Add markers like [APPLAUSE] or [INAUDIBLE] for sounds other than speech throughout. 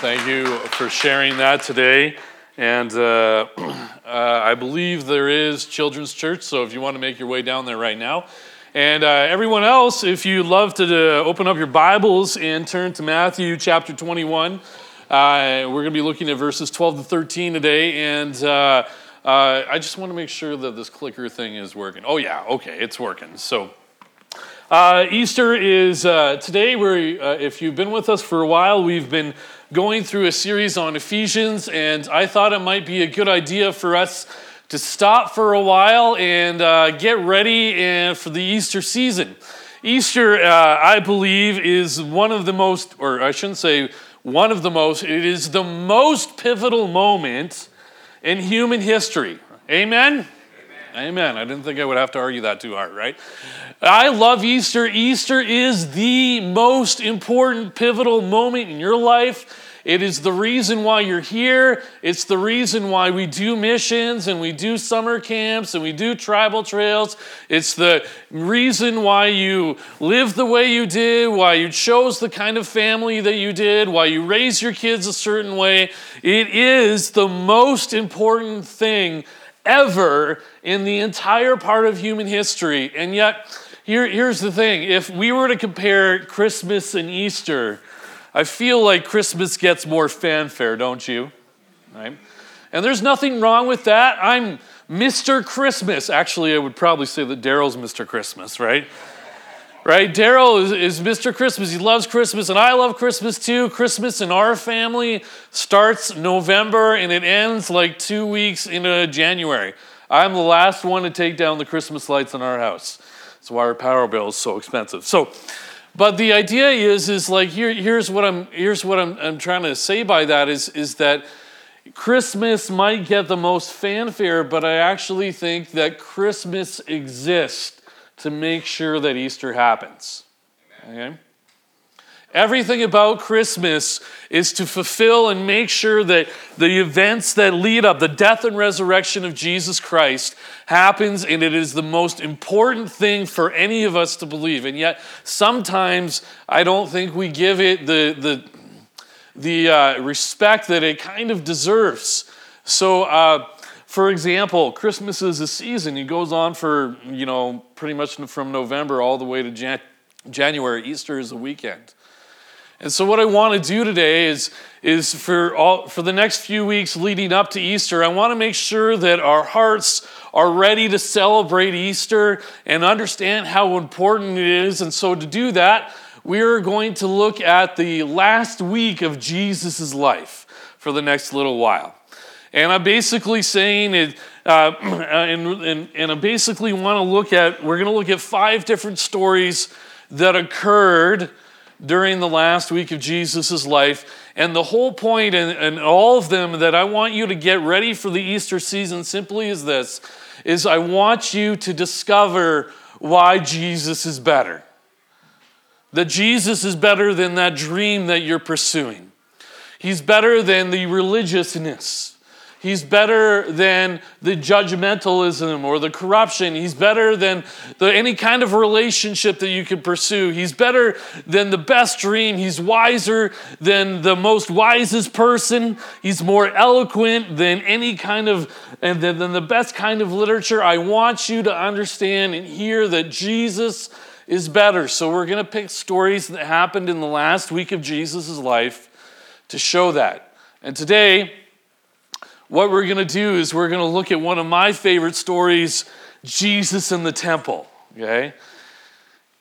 Thank you for sharing that today. And uh, [CLEARS THROAT] uh, I believe there is Children's Church, so if you want to make your way down there right now. And uh, everyone else, if you'd love to uh, open up your Bibles and turn to Matthew chapter 21, uh, we're going to be looking at verses 12 to 13 today. And uh, I just want to make sure that this clicker thing is working. Oh, yeah, okay, it's working. So, Easter is today. Where if you've been with us for a while, we've been going through a series on Ephesians, and I thought it might be a good idea for us to stop for a while and uh, get ready uh, for the Easter season. Easter, uh, I believe, is one of the most, or I shouldn't say one of the most, it is the most pivotal moment in human history. Amen? Amen. I didn't think I would have to argue that too hard, right? I love Easter. Easter is the most important pivotal moment in your life. It is the reason why you're here. It's the reason why we do missions and we do summer camps and we do tribal trails. It's the reason why you live the way you did, why you chose the kind of family that you did, why you raise your kids a certain way. It is the most important thing ever in the entire part of human history. And yet, here, here's the thing if we were to compare Christmas and Easter, I feel like Christmas gets more fanfare, don't you? Right? And there's nothing wrong with that. I'm Mr. Christmas. Actually, I would probably say that Daryl's Mr. Christmas, right? Right? Daryl is, is Mr. Christmas. He loves Christmas, and I love Christmas too. Christmas in our family starts November and it ends like two weeks into January. I'm the last one to take down the Christmas lights in our house. That's why our power bill is so expensive. So, but the idea is, is like here, here's what I'm here's what I'm, I'm trying to say by that is, is that Christmas might get the most fanfare, but I actually think that Christmas exists to make sure that Easter happens. Okay? Everything about Christmas is to fulfill and make sure that the events that lead up, the death and resurrection of Jesus Christ, happens, and it is the most important thing for any of us to believe. And yet, sometimes I don't think we give it the, the, the uh, respect that it kind of deserves. So, uh, for example, Christmas is a season. It goes on for, you know, pretty much from November all the way to Jan- January. Easter is a weekend. And so what I want to do today is, is for, all, for the next few weeks leading up to Easter, I want to make sure that our hearts are ready to celebrate Easter and understand how important it is. And so to do that, we're going to look at the last week of Jesus' life for the next little while. And I'm basically saying it, [CLEARS THROAT] uh, and, and, and I basically want to look at, we're going to look at five different stories that occurred during the last week of Jesus' life. And the whole point in, in all of them that I want you to get ready for the Easter season simply is this, is I want you to discover why Jesus is better. That Jesus is better than that dream that you're pursuing. He's better than the religiousness. He's better than the judgmentalism or the corruption. He's better than the, any kind of relationship that you could pursue. He's better than the best dream. He's wiser than the most wisest person. He's more eloquent than any kind of, and than, than the best kind of literature. I want you to understand and hear that Jesus is better. So we're going to pick stories that happened in the last week of Jesus' life to show that. And today, what we're going to do is we're going to look at one of my favorite stories Jesus in the temple. Okay?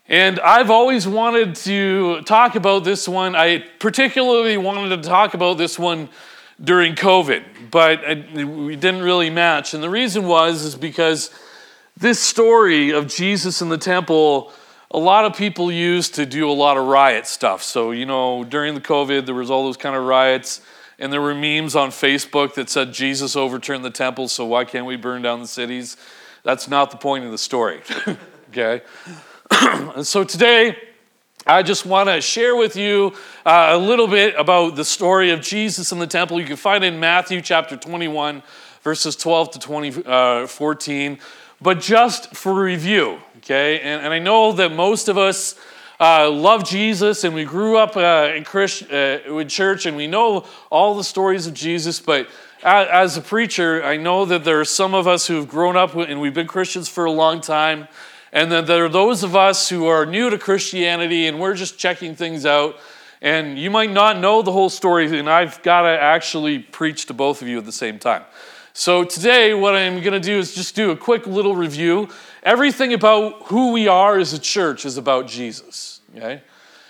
And I've always wanted to talk about this one. I particularly wanted to talk about this one during COVID, but we didn't really match. And the reason was is because this story of Jesus in the temple, a lot of people used to do a lot of riot stuff. So, you know, during the COVID, there was all those kind of riots and there were memes on Facebook that said Jesus overturned the temple, so why can't we burn down the cities? That's not the point of the story, [LAUGHS] okay? [CLEARS THROAT] and so today, I just want to share with you uh, a little bit about the story of Jesus in the temple. You can find it in Matthew chapter 21, verses 12 to 20, uh, 14. But just for review, okay? And, and I know that most of us uh, love Jesus and we grew up uh, in Christ, uh, with church and we know all the stories of Jesus, but as a preacher, I know that there are some of us who have grown up and we've been Christians for a long time, and then there are those of us who are new to Christianity and we're just checking things out. And you might not know the whole story, and I've got to actually preach to both of you at the same time. So today, what I'm going to do is just do a quick little review. Everything about who we are as a church is about Jesus. Okay?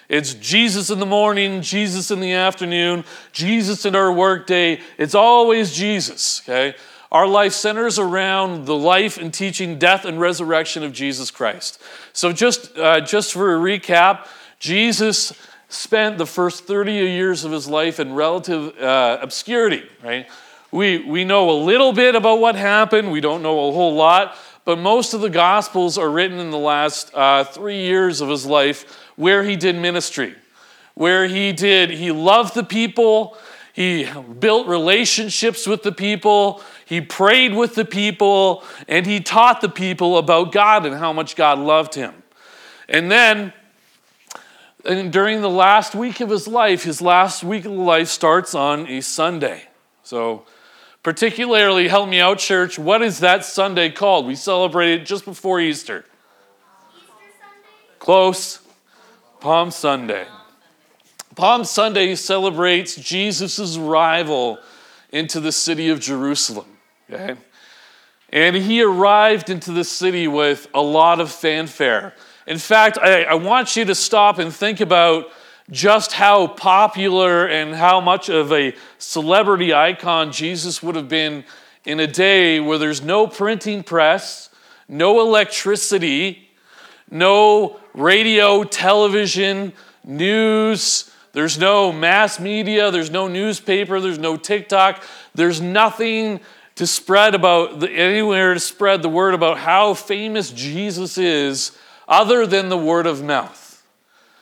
It's Jesus in the morning, Jesus in the afternoon, Jesus in our workday. It's always Jesus. Okay? Our life centers around the life and teaching, death, and resurrection of Jesus Christ. So, just, uh, just for a recap, Jesus spent the first 30 years of his life in relative uh, obscurity, right? We, we know a little bit about what happened, we don't know a whole lot, but most of the Gospels are written in the last uh, three years of his life where he did ministry, where he did, he loved the people, he built relationships with the people, he prayed with the people, and he taught the people about God and how much God loved him. And then, and during the last week of his life, his last week of life starts on a Sunday. So, Particularly, help me out, church. What is that Sunday called? We celebrate it just before Easter. Easter Close. Palm Sunday. Palm Sunday celebrates Jesus' arrival into the city of Jerusalem. Okay? And he arrived into the city with a lot of fanfare. In fact, I, I want you to stop and think about just how popular and how much of a celebrity icon Jesus would have been in a day where there's no printing press, no electricity, no radio, television, news, there's no mass media, there's no newspaper, there's no TikTok, there's nothing to spread about anywhere to spread the word about how famous Jesus is other than the word of mouth.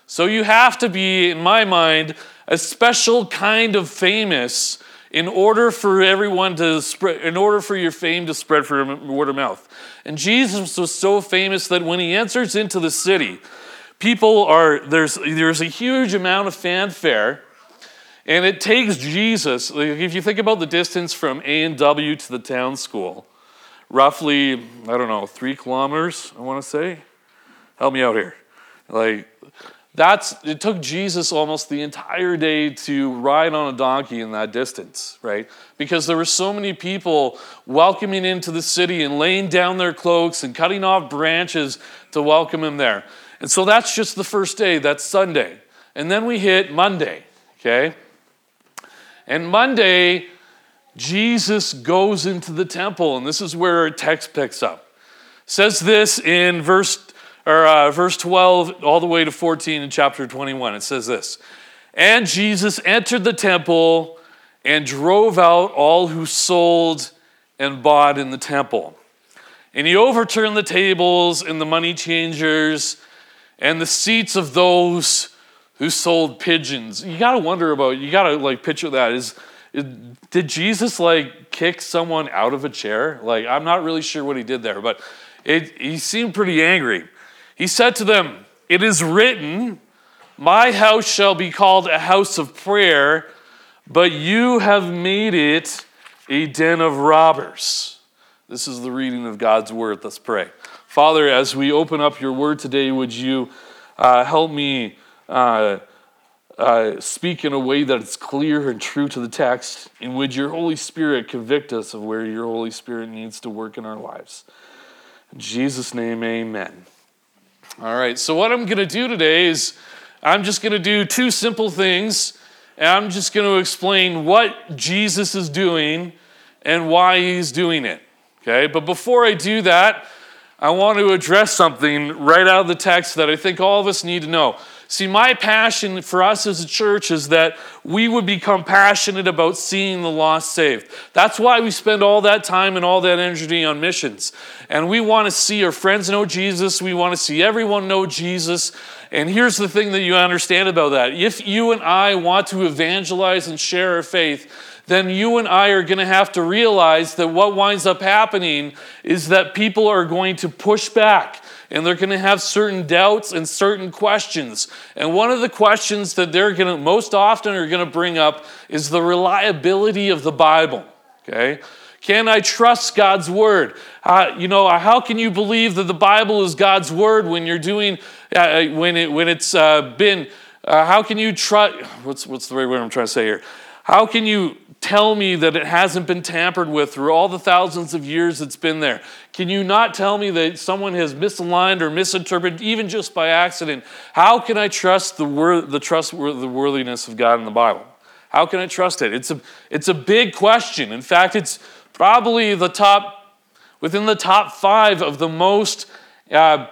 So you have to be, in my mind, a special kind of famous in order for everyone to spread, in order for your fame to spread from word of mouth. And Jesus was so famous that when he enters into the city, people are, there's, there's a huge amount of fanfare. And it takes Jesus, like if you think about the distance from A and W to the town school, roughly, I don't know, three kilometers, I want to say. Help me out here. Like, that's, it took Jesus almost the entire day to ride on a donkey in that distance, right? Because there were so many people welcoming into the city and laying down their cloaks and cutting off branches to welcome him there. And so that's just the first day, that's Sunday. And then we hit Monday, okay? And Monday, Jesus goes into the temple, and this is where our text picks up. It says this in verse or uh, verse 12 all the way to 14 in chapter 21. It says this And Jesus entered the temple and drove out all who sold and bought in the temple. And he overturned the tables and the money changers and the seats of those who sold pigeons. You got to wonder about, you got to like picture that. Is, did Jesus like kick someone out of a chair? Like, I'm not really sure what he did there, but it, he seemed pretty angry. He said to them, It is written, My house shall be called a house of prayer, but you have made it a den of robbers. This is the reading of God's word. Let's pray. Father, as we open up your word today, would you uh, help me uh, uh, speak in a way that is clear and true to the text? And would your Holy Spirit convict us of where your Holy Spirit needs to work in our lives? In Jesus' name, amen. All right, so what I'm going to do today is I'm just going to do two simple things, and I'm just going to explain what Jesus is doing and why he's doing it. Okay, but before I do that, I want to address something right out of the text that I think all of us need to know. See, my passion for us as a church is that we would become passionate about seeing the lost saved. That's why we spend all that time and all that energy on missions. And we want to see our friends know Jesus. We want to see everyone know Jesus. And here's the thing that you understand about that. If you and I want to evangelize and share our faith, then you and I are going to have to realize that what winds up happening is that people are going to push back and they're going to have certain doubts and certain questions. And one of the questions that they're going to most often are going to bring up is the reliability of the Bible. Okay? Can I trust God's word? Uh, you know, how can you believe that the Bible is God's word when you're doing, uh, uh when, it, when it's uh, been, uh, how can you trust, what's, what's the right word I'm trying to say here? How can you tell me that it hasn't been tampered with through all the thousands of years it's been there? Can you not tell me that someone has misaligned or misinterpreted, even just by accident? How can I trust the, word, the trustworthiness of God in the Bible? How can I trust it? It's a, it's a big question. In fact, it's probably the top, within the top five of the most, uh,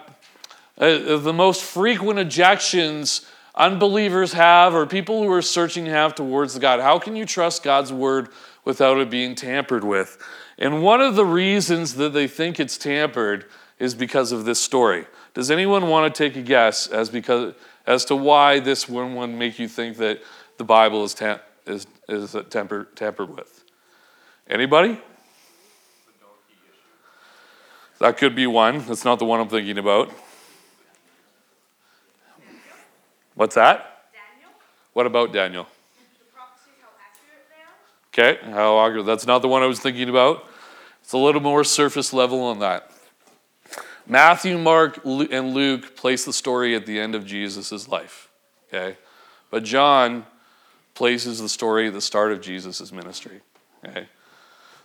uh, the most frequent objections unbelievers have or people who are searching have towards God. How can you trust God's word without it being tampered with? And one of the reasons that they think it's tampered is because of this story. Does anyone want to take a guess as because as to why this one would make you think that the Bible is tam- is is tampered tampered with? Anybody? That could be one. That's not the one I'm thinking about. What's that? Daniel. What about Daniel? Okay, how accurate. That's not the one I was thinking about. It's a little more surface level on that. Matthew, Mark, and Luke place the story at the end of Jesus' life. Okay? But John places the story at the start of Jesus' ministry. Okay?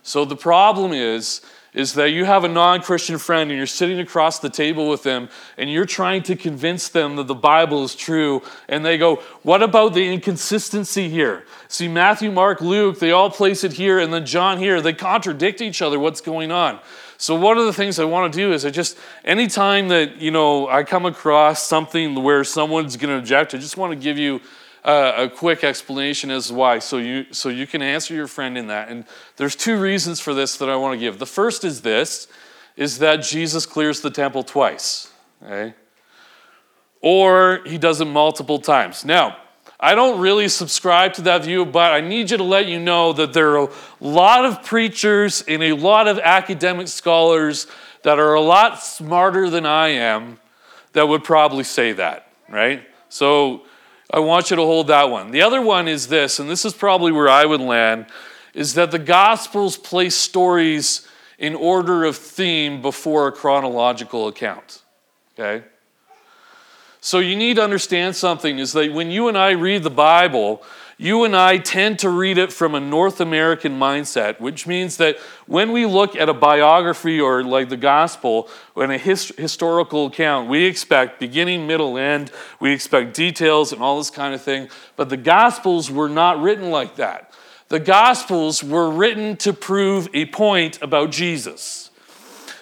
So the problem is is that you have a non Christian friend and you're sitting across the table with them and you're trying to convince them that the Bible is true. And they go, What about the inconsistency here? See, Matthew, Mark, Luke, they all place it here, and then John here. They contradict each other. What's going on? So, one of the things I want to do is I just, anytime that, you know, I come across something where someone's going to object, I just want to give you uh, a quick explanation as why, so you so you can answer your friend in that. And there's two reasons for this that I want to give. The first is this: is that Jesus clears the temple twice, okay? Or he does it multiple times. Now, I don't really subscribe to that view, but I need you to let you know that there are a lot of preachers and a lot of academic scholars that are a lot smarter than I am that would probably say that, right? So I want you to hold that one. The other one is this, and this is probably where I would land, is that the Gospels place stories in order of theme before a chronological account. Okay? So you need to understand something is that when you and I read the Bible, you and I tend to read it from a North American mindset, which means that when we look at a biography or like the gospel in a his- historical account, we expect beginning, middle, end, we expect details and all this kind of thing. But the gospels were not written like that. The gospels were written to prove a point about Jesus.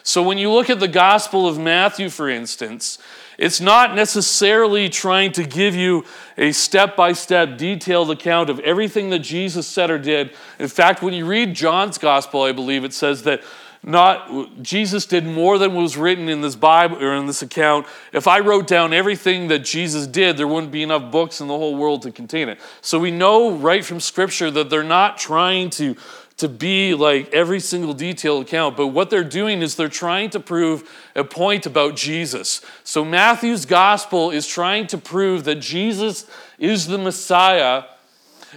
So when you look at the gospel of Matthew, for instance, it's not necessarily trying to give you a step by step detailed account of everything that Jesus said or did. In fact, when you read John's gospel, I believe it says that not Jesus did more than was written in this Bible or in this account. If I wrote down everything that Jesus did, there wouldn't be enough books in the whole world to contain it. So we know right from scripture that they're not trying to to be like every single detail account, but what they're doing is they're trying to prove a point about Jesus. So Matthew's gospel is trying to prove that Jesus is the Messiah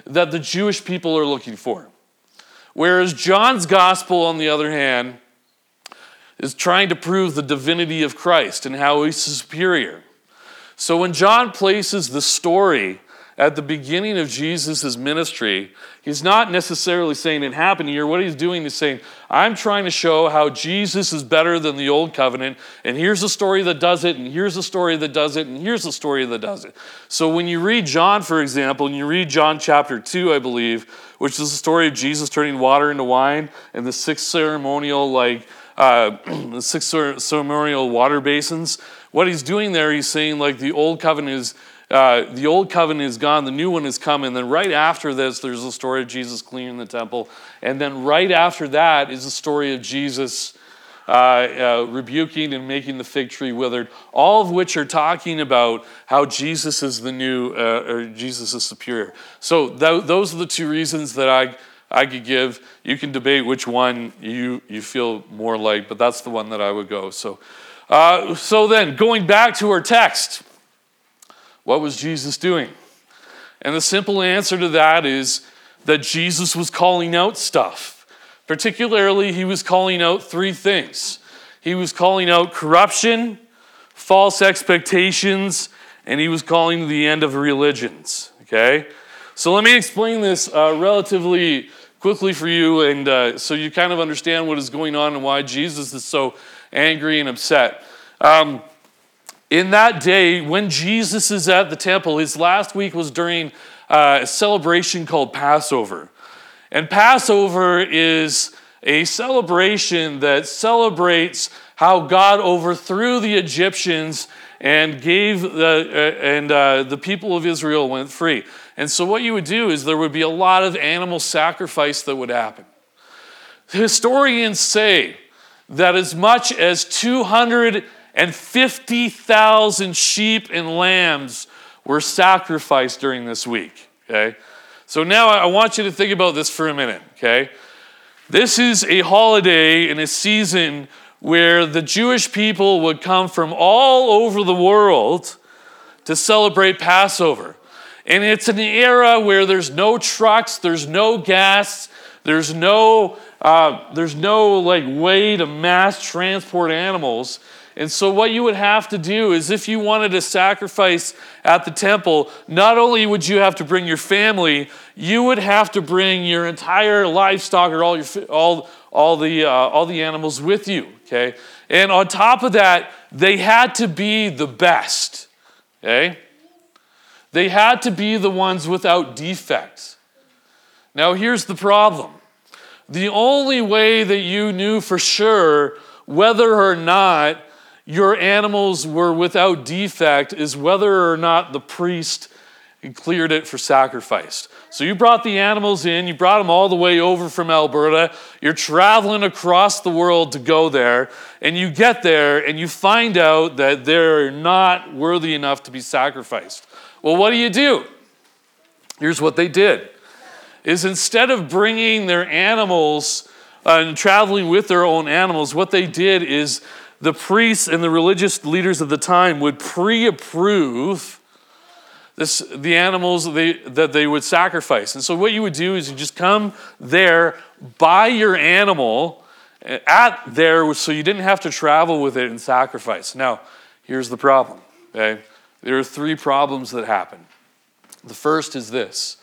that the Jewish people are looking for. Whereas John's gospel, on the other hand, is trying to prove the divinity of Christ and how he's superior. So when John places the story at the beginning of Jesus' ministry, he's not necessarily saying it happened here. What he's doing is saying, I'm trying to show how Jesus is better than the old covenant, and here's a story that does it, and here's a story that does it, and here's a story that does it. So when you read John, for example, and you read John chapter 2, I believe, which is the story of Jesus turning water into wine, and the six ceremonial, like, uh, [CLEARS THROAT] the six ceremonial water basins, what he's doing there, he's saying, like, the old covenant is uh, the old covenant is gone, the new one is coming. Then, right after this, there's the story of Jesus cleaning the temple. And then, right after that, is the story of Jesus uh, uh, rebuking and making the fig tree withered, all of which are talking about how Jesus is the new, uh, or Jesus is superior. So th- those are the two reasons that I, I could give. You can debate which one you, you feel more like, but that's the one that I would go. So, uh, so then, going back to our text, what was Jesus doing? And the simple answer to that is that Jesus was calling out stuff. Particularly, he was calling out three things he was calling out corruption, false expectations, and he was calling the end of religions. Okay? So let me explain this uh, relatively quickly for you, and uh, so you kind of understand what is going on and why Jesus is so angry and upset. Um, in that day, when Jesus is at the temple, his last week was during uh, a celebration called Passover. And Passover is a celebration that celebrates how God overthrew the Egyptians and gave the, uh, and uh, the people of Israel went free. And so, what you would do is there would be a lot of animal sacrifice that would happen. Historians say that as much as 250,000 sheep and lambs were sacrificed during this week. Okay? So now I want you to think about this for a minute, okay? This is a holiday and a season where the Jewish people would come from all over the world to celebrate Passover. And it's an era where there's no trucks, there's no gas, there's no, uh, there's no like way to mass transport animals. And so, what you would have to do is if you wanted to sacrifice at the temple, not only would you have to bring your family, you would have to bring your entire livestock or all, your, all, all, the, uh, all the animals with you, okay? And on top of that, they had to be the best, okay? They had to be the ones without defects. Now, here's the problem the only way that you knew for sure whether or not your animals were without defect is whether or not the priest cleared it for sacrifice. So you brought the animals in, you brought them all the way over from Alberta. You're traveling across the world to go there, and you get there and you find out that they're not worthy enough to be sacrificed. Well, what do you do? Here's what they did. Is instead of bringing their animals uh, and traveling with their own animals, what they did is the priests and the religious leaders of the time would pre approve the animals they, that they would sacrifice. And so, what you would do is you just come there, buy your animal eh, at there so you didn't have to travel with it and sacrifice. Now, here's the problem, okay? There are three problems that happen. The first is this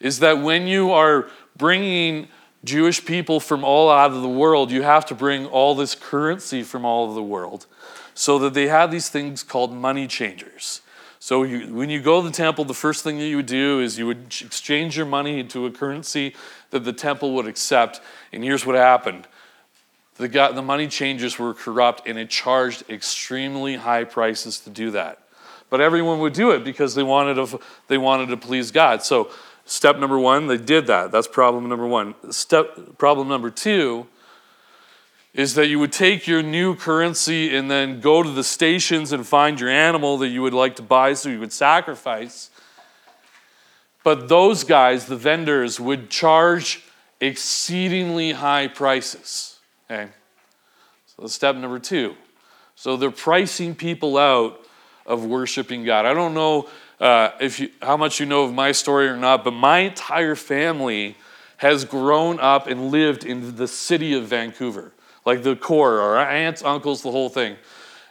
is that when you are bringing Jewish people from all out of the world, you have to bring all this currency from all of the world. So that they had these things called money changers. So you, when you go to the temple, the first thing that you would do is you would exchange your money into a currency that the temple would accept. And here's what happened. The, the money changers were corrupt and it charged extremely high prices to do that. But everyone would do it because they wanted to, they wanted to please God. So Step number one, they did that. That's problem number one. Step problem number two is that you would take your new currency and then go to the stations and find your animal that you would like to buy so you would sacrifice. But those guys, the vendors, would charge exceedingly high prices. Okay? So step number two. So they're pricing people out of worshiping God. I don't know uh, if you, how much you know of my story or not, but my entire family has grown up and lived in the city of Vancouver, like the core, our aunts, uncles, the whole thing.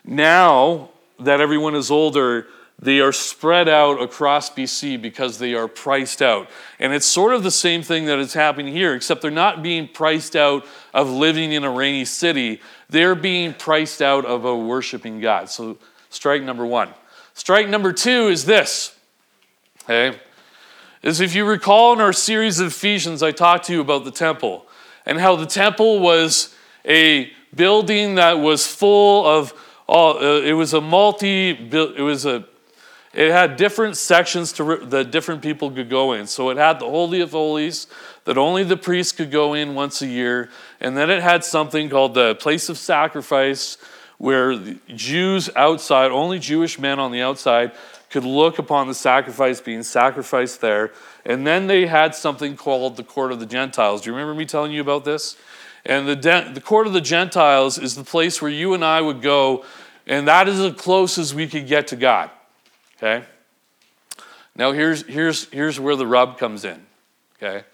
Now that everyone is older, they are spread out across BC because they are priced out. And it's sort of the same thing that is happening here, except they're not being priced out of living in a rainy city. They're being priced out of a worshiping God. So, strike number one. Strike number two is this. Okay? Is if you recall in our series of Ephesians, I talked to you about the temple and how the temple was a building that was full of all, uh, it was a multi, it was a, it had different sections to re- that different people could go in. So it had the Holy of Holies that only the priest could go in once a year. And then it had something called the place of sacrifice, where the Jews outside, only Jewish men on the outside, could look upon the sacrifice being sacrificed there. And then they had something called the court of the Gentiles. Do you remember me telling you about this? And the, de- the court of the Gentiles is the place where you and I would go, and that is as close as we could get to God. Okay? Now here's, here's, here's where the rub comes in. Okay?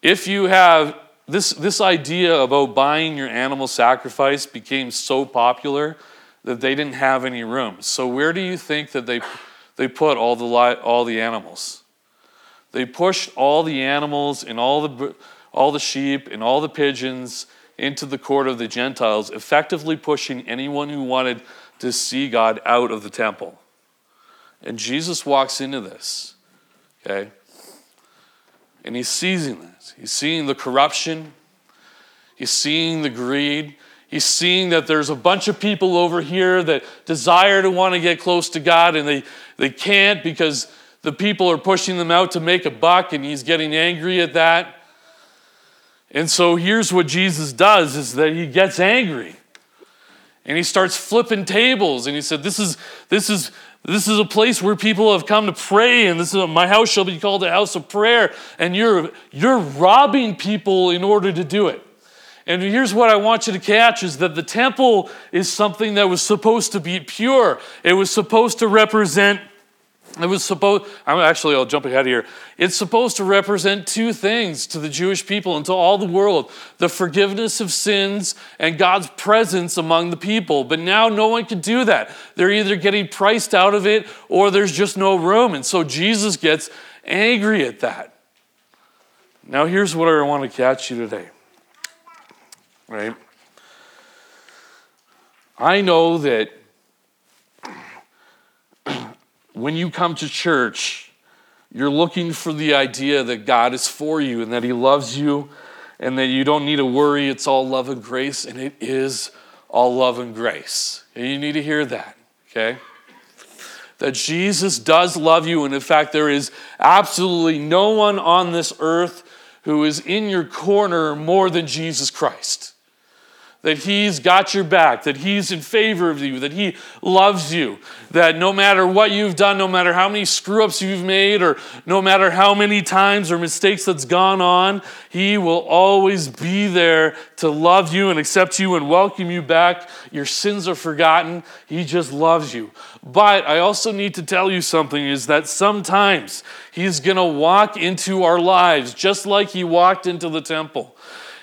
If you have this, this idea about oh, buying your animal sacrifice became so popular that they didn't have any room. So where do you think that they, they put all the, all the animals? They pushed all the animals and all the, all the sheep and all the pigeons into the court of the Gentiles, effectively pushing anyone who wanted to see God out of the temple. And Jesus walks into this, okay? And he's seizing this. He's seeing the corruption, he's seeing the greed. He's seeing that there's a bunch of people over here that desire to want to get close to God and they, they can't because the people are pushing them out to make a buck and he's getting angry at that. And so here's what Jesus does is that he gets angry. And he starts flipping tables and he said this is this is this is a place where people have come to pray, and this is my house shall be called a house of prayer. And you're you're robbing people in order to do it. And here's what I want you to catch is that the temple is something that was supposed to be pure. It was supposed to represent it was supposed, I'm actually, I'll jump ahead here. It's supposed to represent two things to the Jewish people and to all the world the forgiveness of sins and God's presence among the people. But now no one can do that. They're either getting priced out of it or there's just no room. And so Jesus gets angry at that. Now, here's what I want to catch you today. Right? I know that when you come to church, you're looking for the idea that God is for you and that He loves you and that you don't need to worry. It's all love and grace, and it is all love and grace. And you need to hear that, okay? That Jesus does love you, and in fact, there is absolutely no one on this earth who is in your corner more than Jesus Christ that He's got your back, that He's in favor of you, that He loves you, that no matter what you've done, no matter how many screw ups you've made, or no matter how many times or mistakes that's gone on, He will always be there to love you and accept you and welcome you back. Your sins are forgotten. He just loves you. But I also need to tell you something is that sometimes He's going to walk into our lives just like He walked into the temple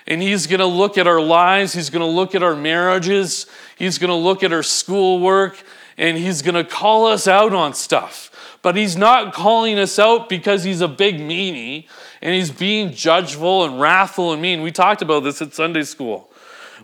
and He's going to look at our lives, He's going to look at our marriages, He's going to look at our schoolwork, and He's going to call us out on stuff. But He's not calling us out because He's a big meanie and He's being judgeful and wrathful and mean. We talked about this at Sunday school.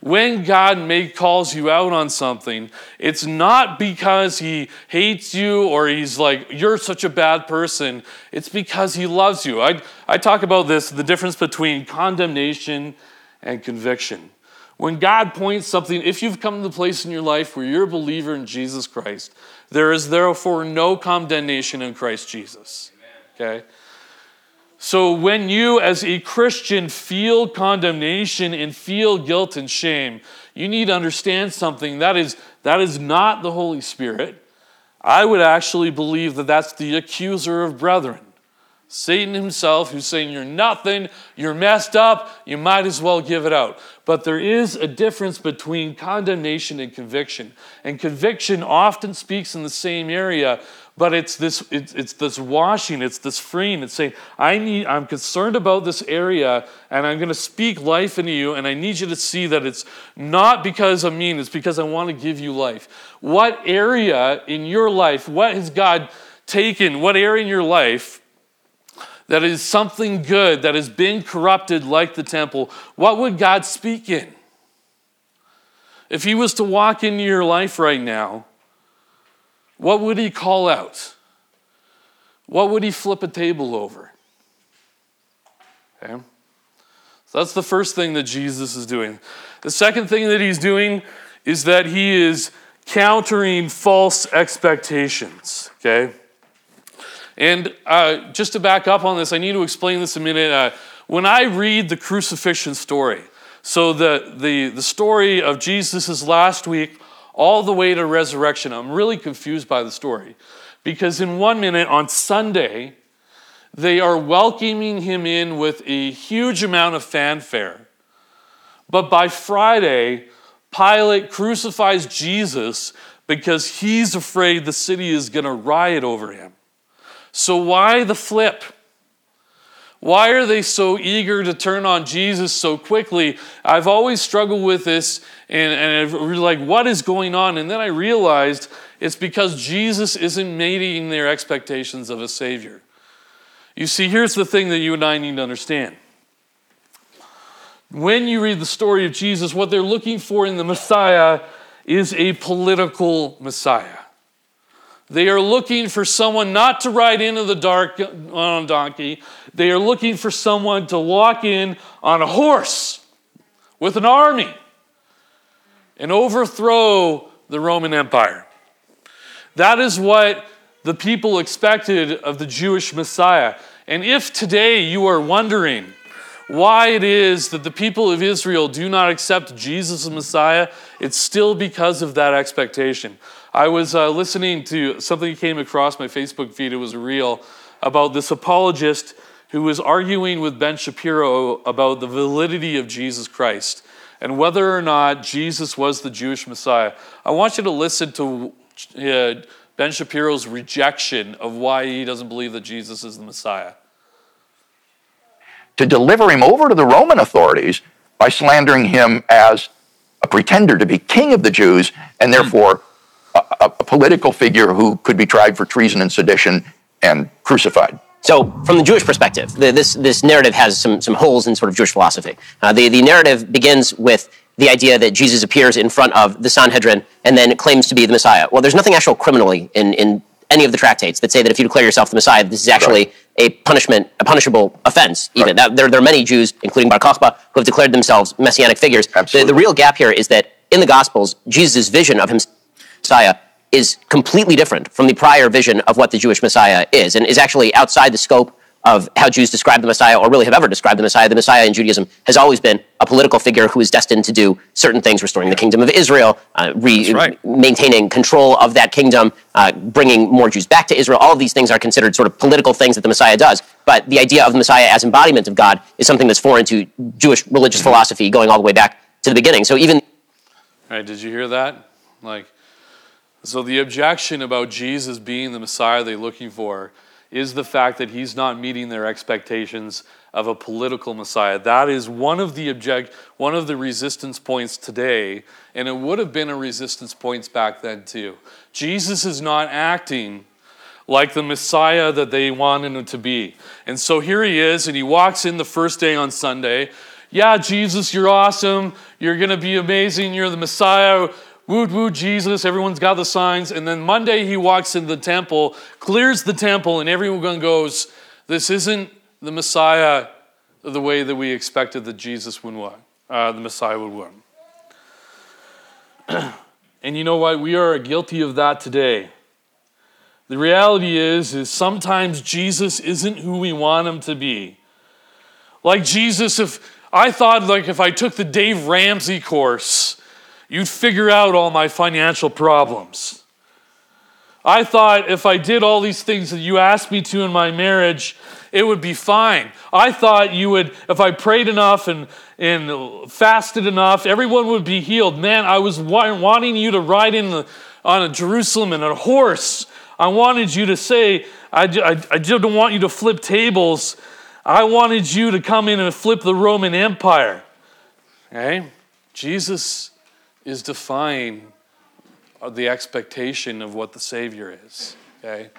When God may calls you out on something, it's not because he hates you or he's like, you're such a bad person. It's because he loves you. I, I talk about this the difference between condemnation and conviction. When God points something, if you've come to the place in your life where you're a believer in Jesus Christ, there is therefore no condemnation in Christ Jesus. Okay? So when you, as a Christian, feel condemnation and feel guilt and shame, you need to understand something. That is, that is not the Holy Spirit. I would actually believe that that's the accuser of brethren. Satan himself, who's saying, You're nothing, you're messed up, you might as well give it out. But there is a difference between condemnation and conviction. And conviction often speaks in the same area, but it's this, it's, it's this washing, it's this freeing. It's saying, I need, I'm concerned about this area, and I'm going to speak life into you, and I need you to see that it's not because I'm mean, it's because I want to give you life. What area in your life, what has God taken, what area in your life that is something good that has been corrupted like the temple, what would God speak in? If He was to walk into your life right now, what would He call out? What would He flip a table over? Okay? So that's the first thing that Jesus is doing. The second thing that He's doing is that He is countering false expectations. Okay? And uh, just to back up on this, I need to explain this a minute. Uh, when I read the crucifixion story, so the, the, the story of Jesus' last week all the way to resurrection, I'm really confused by the story. Because in one minute, on Sunday, they are welcoming him in with a huge amount of fanfare. But by Friday, Pilate crucifies Jesus because he's afraid the city is going to riot over him. So, why the flip? Why are they so eager to turn on Jesus so quickly? I've always struggled with this and, and I'm like, what is going on? And then I realized it's because Jesus isn't meeting their expectations of a Savior. You see, here's the thing that you and I need to understand. When you read the story of Jesus, what they're looking for in the Messiah is a political Messiah. They are looking for someone not to ride into the dark on a donkey. They are looking for someone to walk in on a horse with an army and overthrow the Roman Empire. That is what the people expected of the Jewish Messiah. And if today you are wondering why it is that the people of Israel do not accept Jesus as Messiah, it's still because of that expectation. I was uh, listening to something that came across my Facebook feed, it was real, about this apologist who was arguing with Ben Shapiro about the validity of Jesus Christ and whether or not Jesus was the Jewish Messiah. I want you to listen to uh, Ben Shapiro's rejection of why he doesn't believe that Jesus is the Messiah. To deliver him over to the Roman authorities by slandering him as a pretender to be king of the Jews and therefore a, a, political figure who could be tried for treason and sedition and crucified. So, from the Jewish perspective, the, this, this narrative has some, some holes in sort of Jewish philosophy. Uh, the, the narrative begins with the idea that Jesus appears in front of the Sanhedrin and then claims to be the Messiah. Well, there's nothing actual criminally in, in any of the tractates that say that if you declare yourself the Messiah, this is actually right. a punishment, a punishable offense. Even right. that, there, there are many Jews, including Bar Kokhba, who have declared themselves messianic figures. The, the real gap here is that in the Gospels, Jesus' vision of himself Messiah is completely different from the prior vision of what the Jewish Messiah is, and is actually outside the scope of how Jews describe the Messiah or really have ever described the Messiah. The Messiah in Judaism has always been a political figure who is destined to do certain things, restoring the kingdom of Israel, uh, re- right. maintaining control of that kingdom, uh, bringing more Jews back to Israel. All of these things are considered sort of political things that the Messiah does. But the idea of the Messiah as embodiment of God is something that's foreign to Jewish religious philosophy going all the way back to the beginning. So even. All right, did you hear that? Like, so, the objection about Jesus being the Messiah they're looking for is the fact that he's not meeting their expectations of a political Messiah. That is one of the object, one of the resistance points today, and it would have been a resistance points back then too. Jesus is not acting like the Messiah that they wanted him to be. And so here he is, and he walks in the first day on Sunday. Yeah, Jesus, you're awesome. You're going to be amazing. You're the Messiah woo woo Jesus, everyone's got the signs. And then Monday he walks into the temple, clears the temple, and everyone goes, This isn't the Messiah the way that we expected that Jesus would want, uh, the Messiah would want. [CLEARS THROAT] and you know what? We are guilty of that today. The reality is, is sometimes Jesus isn't who we want him to be. Like Jesus, if I thought like if I took the Dave Ramsey course, you'd figure out all my financial problems. I thought if I did all these things that you asked me to in my marriage, it would be fine. I thought you would, if I prayed enough and, and fasted enough, everyone would be healed. Man, I was wanting you to ride in the, on a Jerusalem in a horse. I wanted you to say, I, I, I didn't want you to flip tables. I wanted you to come in and flip the Roman Empire. Okay? Jesus is defying uh, the expectation of what the Savior is. Okay?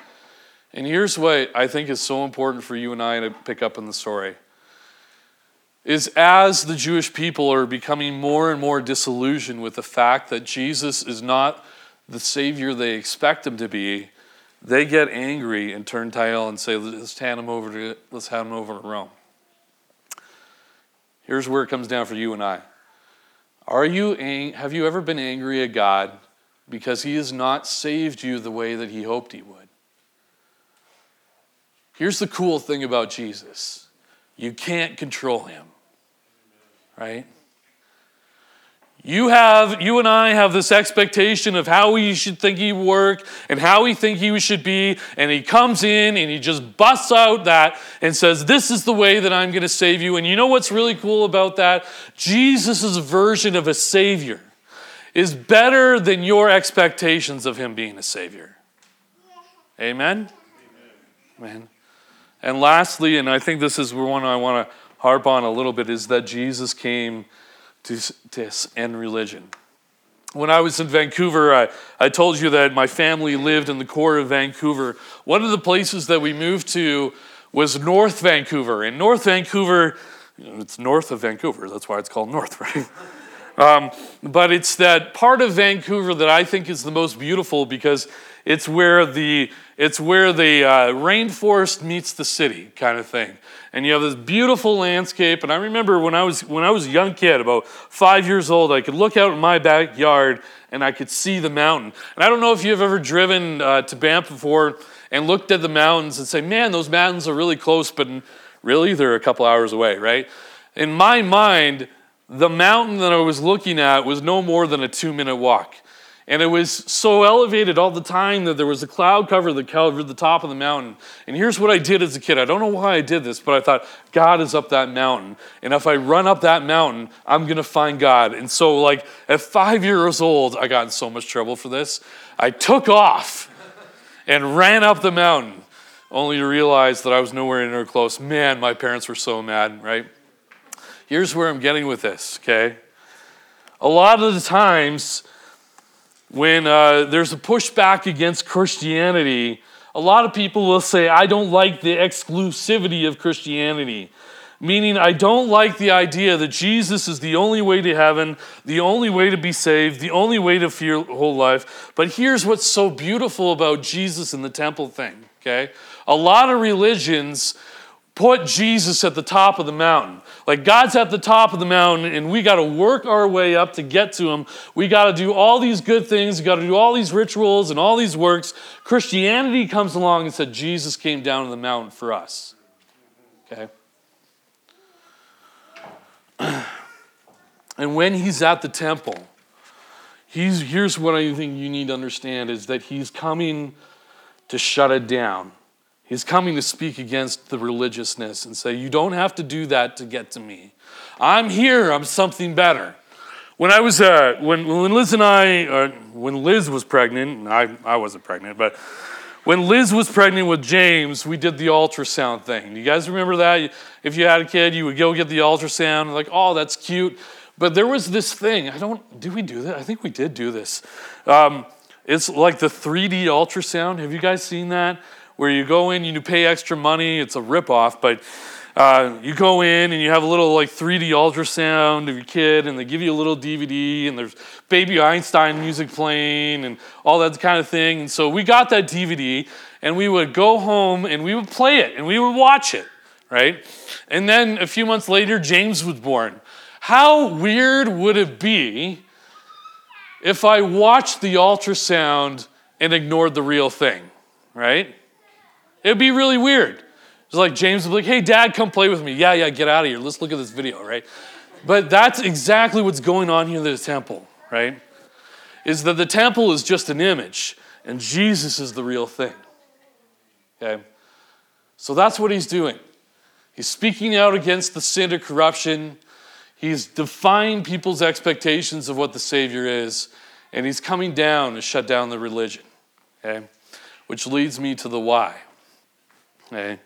And here's what I think is so important for you and I to pick up in the story is as the Jewish people are becoming more and more disillusioned with the fact that Jesus is not the Savior they expect him to be, they get angry and turn tail and say, let's hand him over to let's hand him over to Rome. Here's where it comes down for you and I. Are you have you ever been angry at God because he has not saved you the way that he hoped he would. Here's the cool thing about Jesus you can't control him, right? You have, you and I have this expectation of how we should think he work and how we think he should be, and he comes in and he just busts out that and says, "This is the way that I'm going to save you." And you know what's really cool about that? Jesus' version of a savior is better than your expectations of him being a savior. Amen. Amen. And lastly, and I think this is one I want to harp on a little bit, is that Jesus came to, to end religion. When I was in Vancouver, I, I told you that my family lived in the core of Vancouver. One of the places that we moved to was North Vancouver. And North Vancouver, it's north of Vancouver, that's why it's called North, [LAUGHS] right? Um, but it's that part of Vancouver that I think is the most beautiful because it's where the it's where the uh, rainforest meets the city kind of thing and you have this beautiful landscape. And I remember when I was when I was a young kid, about five years old, I could look out in my backyard and I could see the mountain. And I don't know if you've ever driven uh, to Banff before and looked at the mountains and say, "Man, those mountains are really close," but really they're a couple hours away, right? In my mind, the mountain that I was looking at was no more than a two-minute walk. And it was so elevated all the time that there was a cloud cover that covered the top of the mountain. And here's what I did as a kid. I don't know why I did this, but I thought, God is up that mountain. And if I run up that mountain, I'm going to find God. And so, like, at five years old, I got in so much trouble for this. I took off and ran up the mountain, only to realize that I was nowhere near close. Man, my parents were so mad, right? Here's where I'm getting with this, okay? A lot of the times, when uh, there's a pushback against Christianity, a lot of people will say, I don't like the exclusivity of Christianity. Meaning, I don't like the idea that Jesus is the only way to heaven, the only way to be saved, the only way to fear whole life. But here's what's so beautiful about Jesus and the temple thing, okay? A lot of religions put Jesus at the top of the mountain. Like God's at the top of the mountain and we got to work our way up to get to him. We got to do all these good things, we got to do all these rituals and all these works. Christianity comes along and said Jesus came down to the mountain for us. Okay? [CLEARS THROAT] And when he's at the temple, he's here's what I think you need to understand is that he's coming to shut it down. He's coming to speak against the religiousness and say, You don't have to do that to get to me. I'm here, I'm something better. When I was, uh, when, when Liz and I, uh, when Liz was pregnant, I, I wasn't pregnant, but when Liz was pregnant with James, we did the ultrasound thing. You guys remember that? If you had a kid, you would go get the ultrasound, like, oh, that's cute. But there was this thing. I don't, did we do that? I think we did do this. Um, it's like the 3D ultrasound. Have you guys seen that? Where you go in, and you pay extra money. It's a ripoff, but uh, you go in and you have a little like 3D ultrasound of your kid, and they give you a little DVD, and there's Baby Einstein music playing, and all that kind of thing. And so we got that DVD, and we would go home and we would play it, and we would watch it, right? And then a few months later, James was born. How weird would it be if I watched the ultrasound and ignored the real thing, right? It'd be really weird. It's like James would be like, hey, dad, come play with me. Yeah, yeah, get out of here. Let's look at this video, right? But that's exactly what's going on here in the temple, right? Is that the temple is just an image and Jesus is the real thing. Okay? So that's what he's doing. He's speaking out against the sin of corruption. He's defying people's expectations of what the Savior is, and he's coming down to shut down the religion. Okay? Which leads me to the why. Okay?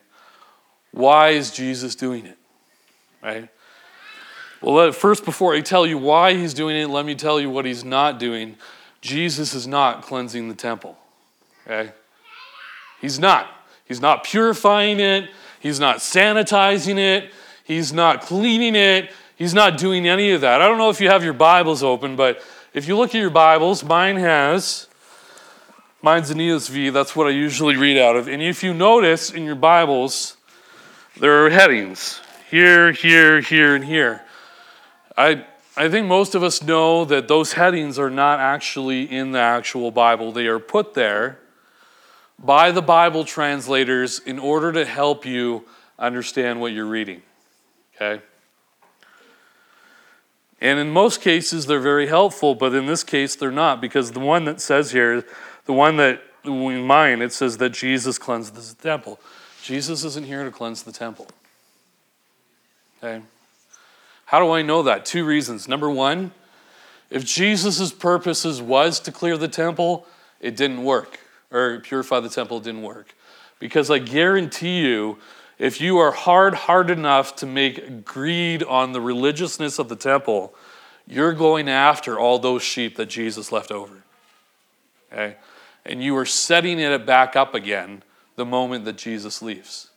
Why is Jesus doing it? Right? Well, first, before I tell you why he's doing it, let me tell you what he's not doing. Jesus is not cleansing the temple. Okay? He's not. He's not purifying it. He's not sanitizing it. He's not cleaning it. He's not doing any of that. I don't know if you have your Bibles open, but if you look at your Bibles, mine has Mine's an ESV, that's what I usually read out of. And if you notice in your Bibles, there are headings here, here, here, and here. I, I think most of us know that those headings are not actually in the actual Bible. They are put there by the Bible translators in order to help you understand what you're reading. Okay? And in most cases, they're very helpful, but in this case, they're not because the one that says here, the one that in mine, it says that Jesus cleansed the temple. Jesus isn't here to cleanse the temple. Okay? How do I know that? Two reasons. Number one, if Jesus' purposes was to clear the temple, it didn't work, or purify the temple, didn't work. Because I guarantee you, if you are hard hearted enough to make greed on the religiousness of the temple, you're going after all those sheep that Jesus left over. Okay? And you are setting it back up again the moment that Jesus leaves.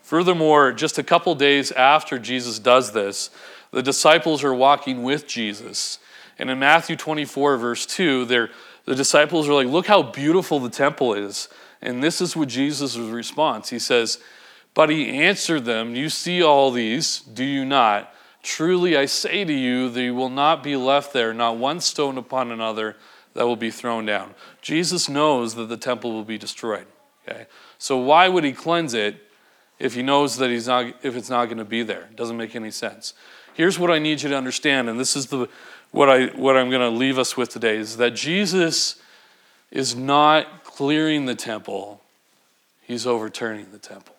Furthermore, just a couple days after Jesus does this, the disciples are walking with Jesus. And in Matthew 24, verse 2, the disciples are like, Look how beautiful the temple is. And this is what Jesus' response. He says, But he answered them, You see all these, do you not? Truly I say to you, they will not be left there, not one stone upon another that will be thrown down. Jesus knows that the temple will be destroyed. Okay? So why would he cleanse it if he knows that he's not if it's not going to be there? It doesn't make any sense. Here's what I need you to understand, and this is the what I what I'm going to leave us with today is that Jesus is not clearing the temple, he's overturning the temple.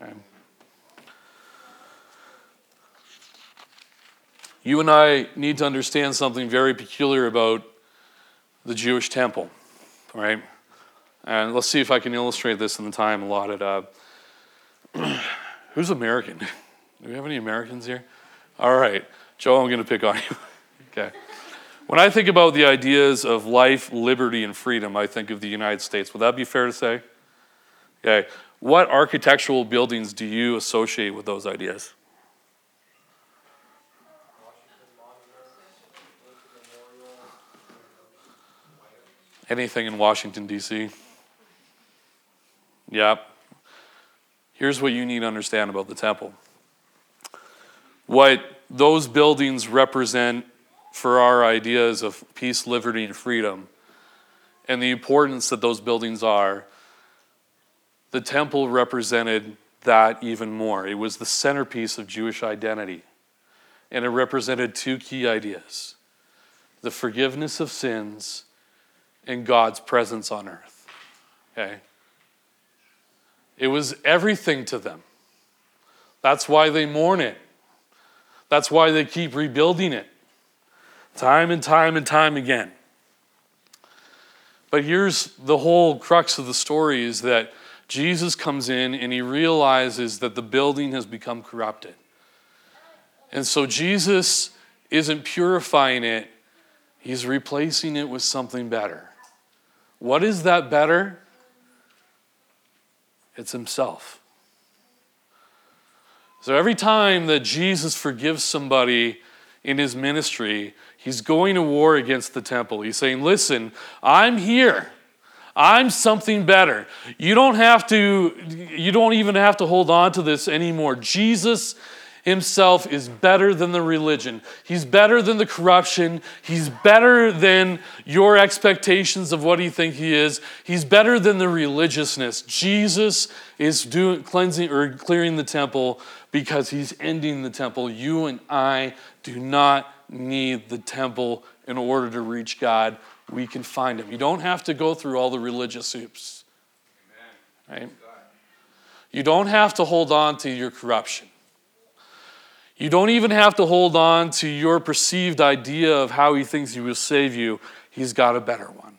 Okay? You and I need to understand something very peculiar about the Jewish temple, right? And let's see if I can illustrate this in the time allotted. Uh, [CLEARS THROAT] who's American? [LAUGHS] Do we have any Americans here? All right. Joe, I'm going to pick on you. [LAUGHS] okay. When I think about the ideas of life, liberty, and freedom, I think of the United States. Would that be fair to say? Okay. What architectural buildings do you associate with those ideas? Anything in Washington, D.C.? Yep. Here's what you need to understand about the temple. What those buildings represent for our ideas of peace, liberty, and freedom, and the importance that those buildings are, the temple represented that even more. It was the centerpiece of Jewish identity, and it represented two key ideas the forgiveness of sins and God's presence on earth. Okay? It was everything to them. That's why they mourn it. That's why they keep rebuilding it time and time and time again. But here's the whole crux of the story is that Jesus comes in and he realizes that the building has become corrupted. And so Jesus isn't purifying it, he's replacing it with something better. What is that better? It's Himself. So every time that Jesus forgives somebody in His ministry, He's going to war against the temple. He's saying, Listen, I'm here. I'm something better. You don't have to, you don't even have to hold on to this anymore. Jesus himself is better than the religion. He's better than the corruption. He's better than your expectations of what you think he is. He's better than the religiousness. Jesus is doing cleansing or clearing the temple because he's ending the temple. You and I do not need the temple in order to reach God. We can find him. You don't have to go through all the religious hoops. Right? You don't have to hold on to your corruption. You don't even have to hold on to your perceived idea of how he thinks he will save you. He's got a better one.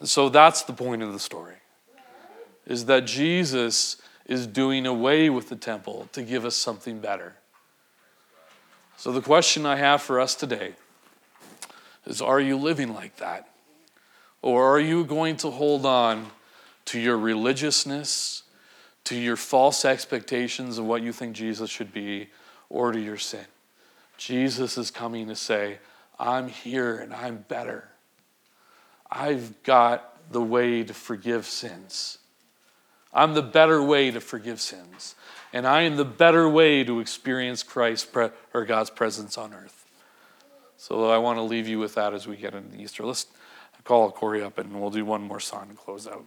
And so that's the point of the story. Is that Jesus is doing away with the temple to give us something better. So the question I have for us today is are you living like that? Or are you going to hold on to your religiousness, to your false expectations of what you think Jesus should be? Or to your sin. Jesus is coming to say, I'm here and I'm better. I've got the way to forgive sins. I'm the better way to forgive sins. And I am the better way to experience Christ or God's presence on earth. So I want to leave you with that as we get into Easter. Let's call Corey up and we'll do one more song to close out.